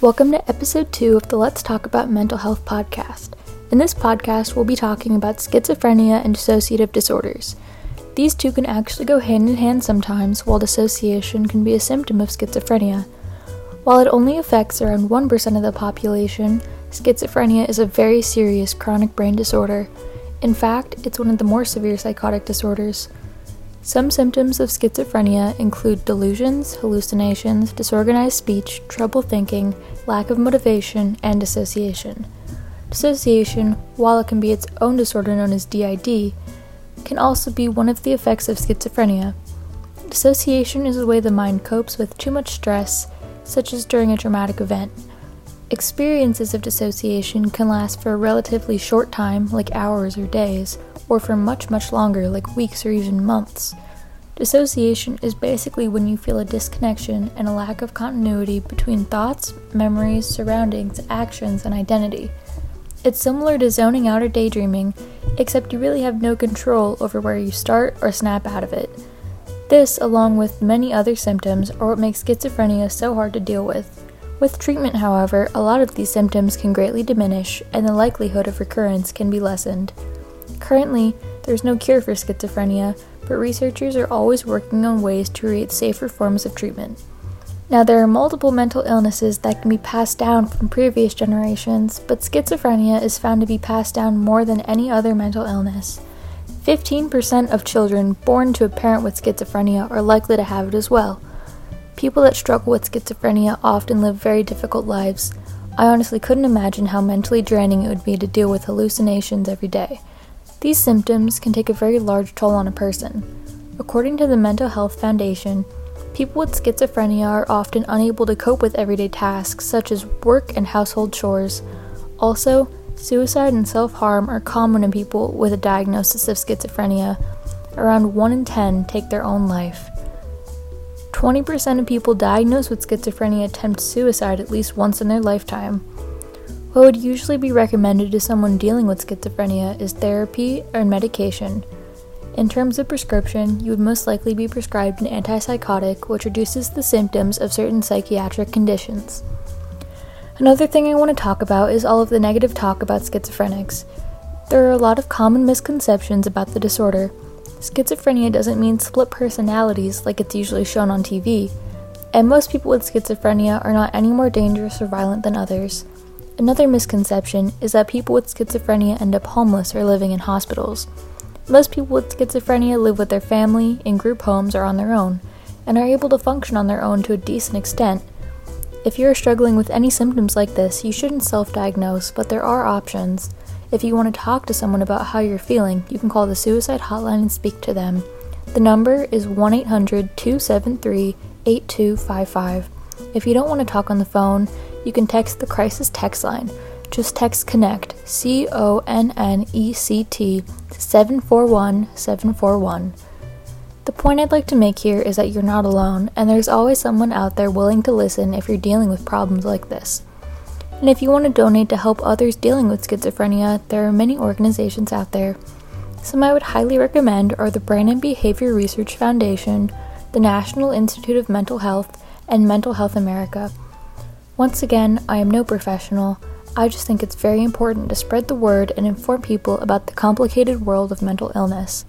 Welcome to episode two of the Let's Talk About Mental Health podcast. In this podcast, we'll be talking about schizophrenia and dissociative disorders. These two can actually go hand in hand sometimes, while dissociation can be a symptom of schizophrenia. While it only affects around 1% of the population, schizophrenia is a very serious chronic brain disorder. In fact, it's one of the more severe psychotic disorders. Some symptoms of schizophrenia include delusions, hallucinations, disorganized speech, trouble thinking, lack of motivation, and dissociation. Dissociation, while it can be its own disorder known as DID, can also be one of the effects of schizophrenia. Dissociation is the way the mind copes with too much stress, such as during a traumatic event. Experiences of dissociation can last for a relatively short time, like hours or days, or for much, much longer, like weeks or even months. Dissociation is basically when you feel a disconnection and a lack of continuity between thoughts, memories, surroundings, actions, and identity. It's similar to zoning out or daydreaming, except you really have no control over where you start or snap out of it. This, along with many other symptoms, are what makes schizophrenia so hard to deal with. With treatment, however, a lot of these symptoms can greatly diminish and the likelihood of recurrence can be lessened. Currently, there's no cure for schizophrenia, but researchers are always working on ways to create safer forms of treatment. Now, there are multiple mental illnesses that can be passed down from previous generations, but schizophrenia is found to be passed down more than any other mental illness. 15% of children born to a parent with schizophrenia are likely to have it as well. People that struggle with schizophrenia often live very difficult lives. I honestly couldn't imagine how mentally draining it would be to deal with hallucinations every day. These symptoms can take a very large toll on a person. According to the Mental Health Foundation, people with schizophrenia are often unable to cope with everyday tasks such as work and household chores. Also, suicide and self harm are common in people with a diagnosis of schizophrenia. Around 1 in 10 take their own life. 20% of people diagnosed with schizophrenia attempt suicide at least once in their lifetime. What would usually be recommended to someone dealing with schizophrenia is therapy or medication. In terms of prescription, you would most likely be prescribed an antipsychotic which reduces the symptoms of certain psychiatric conditions. Another thing I want to talk about is all of the negative talk about schizophrenics. There are a lot of common misconceptions about the disorder. Schizophrenia doesn't mean split personalities like it's usually shown on TV, and most people with schizophrenia are not any more dangerous or violent than others. Another misconception is that people with schizophrenia end up homeless or living in hospitals. Most people with schizophrenia live with their family, in group homes, or on their own, and are able to function on their own to a decent extent. If you are struggling with any symptoms like this, you shouldn't self diagnose, but there are options. If you want to talk to someone about how you're feeling, you can call the suicide hotline and speak to them. The number is 1 800 273 8255. If you don't want to talk on the phone, you can text the crisis text line. Just text CONNECT, C O N N E C T, 741 741. The point I'd like to make here is that you're not alone, and there's always someone out there willing to listen if you're dealing with problems like this. And if you want to donate to help others dealing with schizophrenia, there are many organizations out there. Some I would highly recommend are the Brain and Behavior Research Foundation, the National Institute of Mental Health, and Mental Health America. Once again, I am no professional. I just think it's very important to spread the word and inform people about the complicated world of mental illness.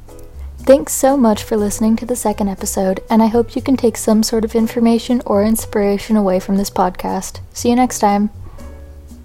Thanks so much for listening to the second episode, and I hope you can take some sort of information or inspiration away from this podcast. See you next time.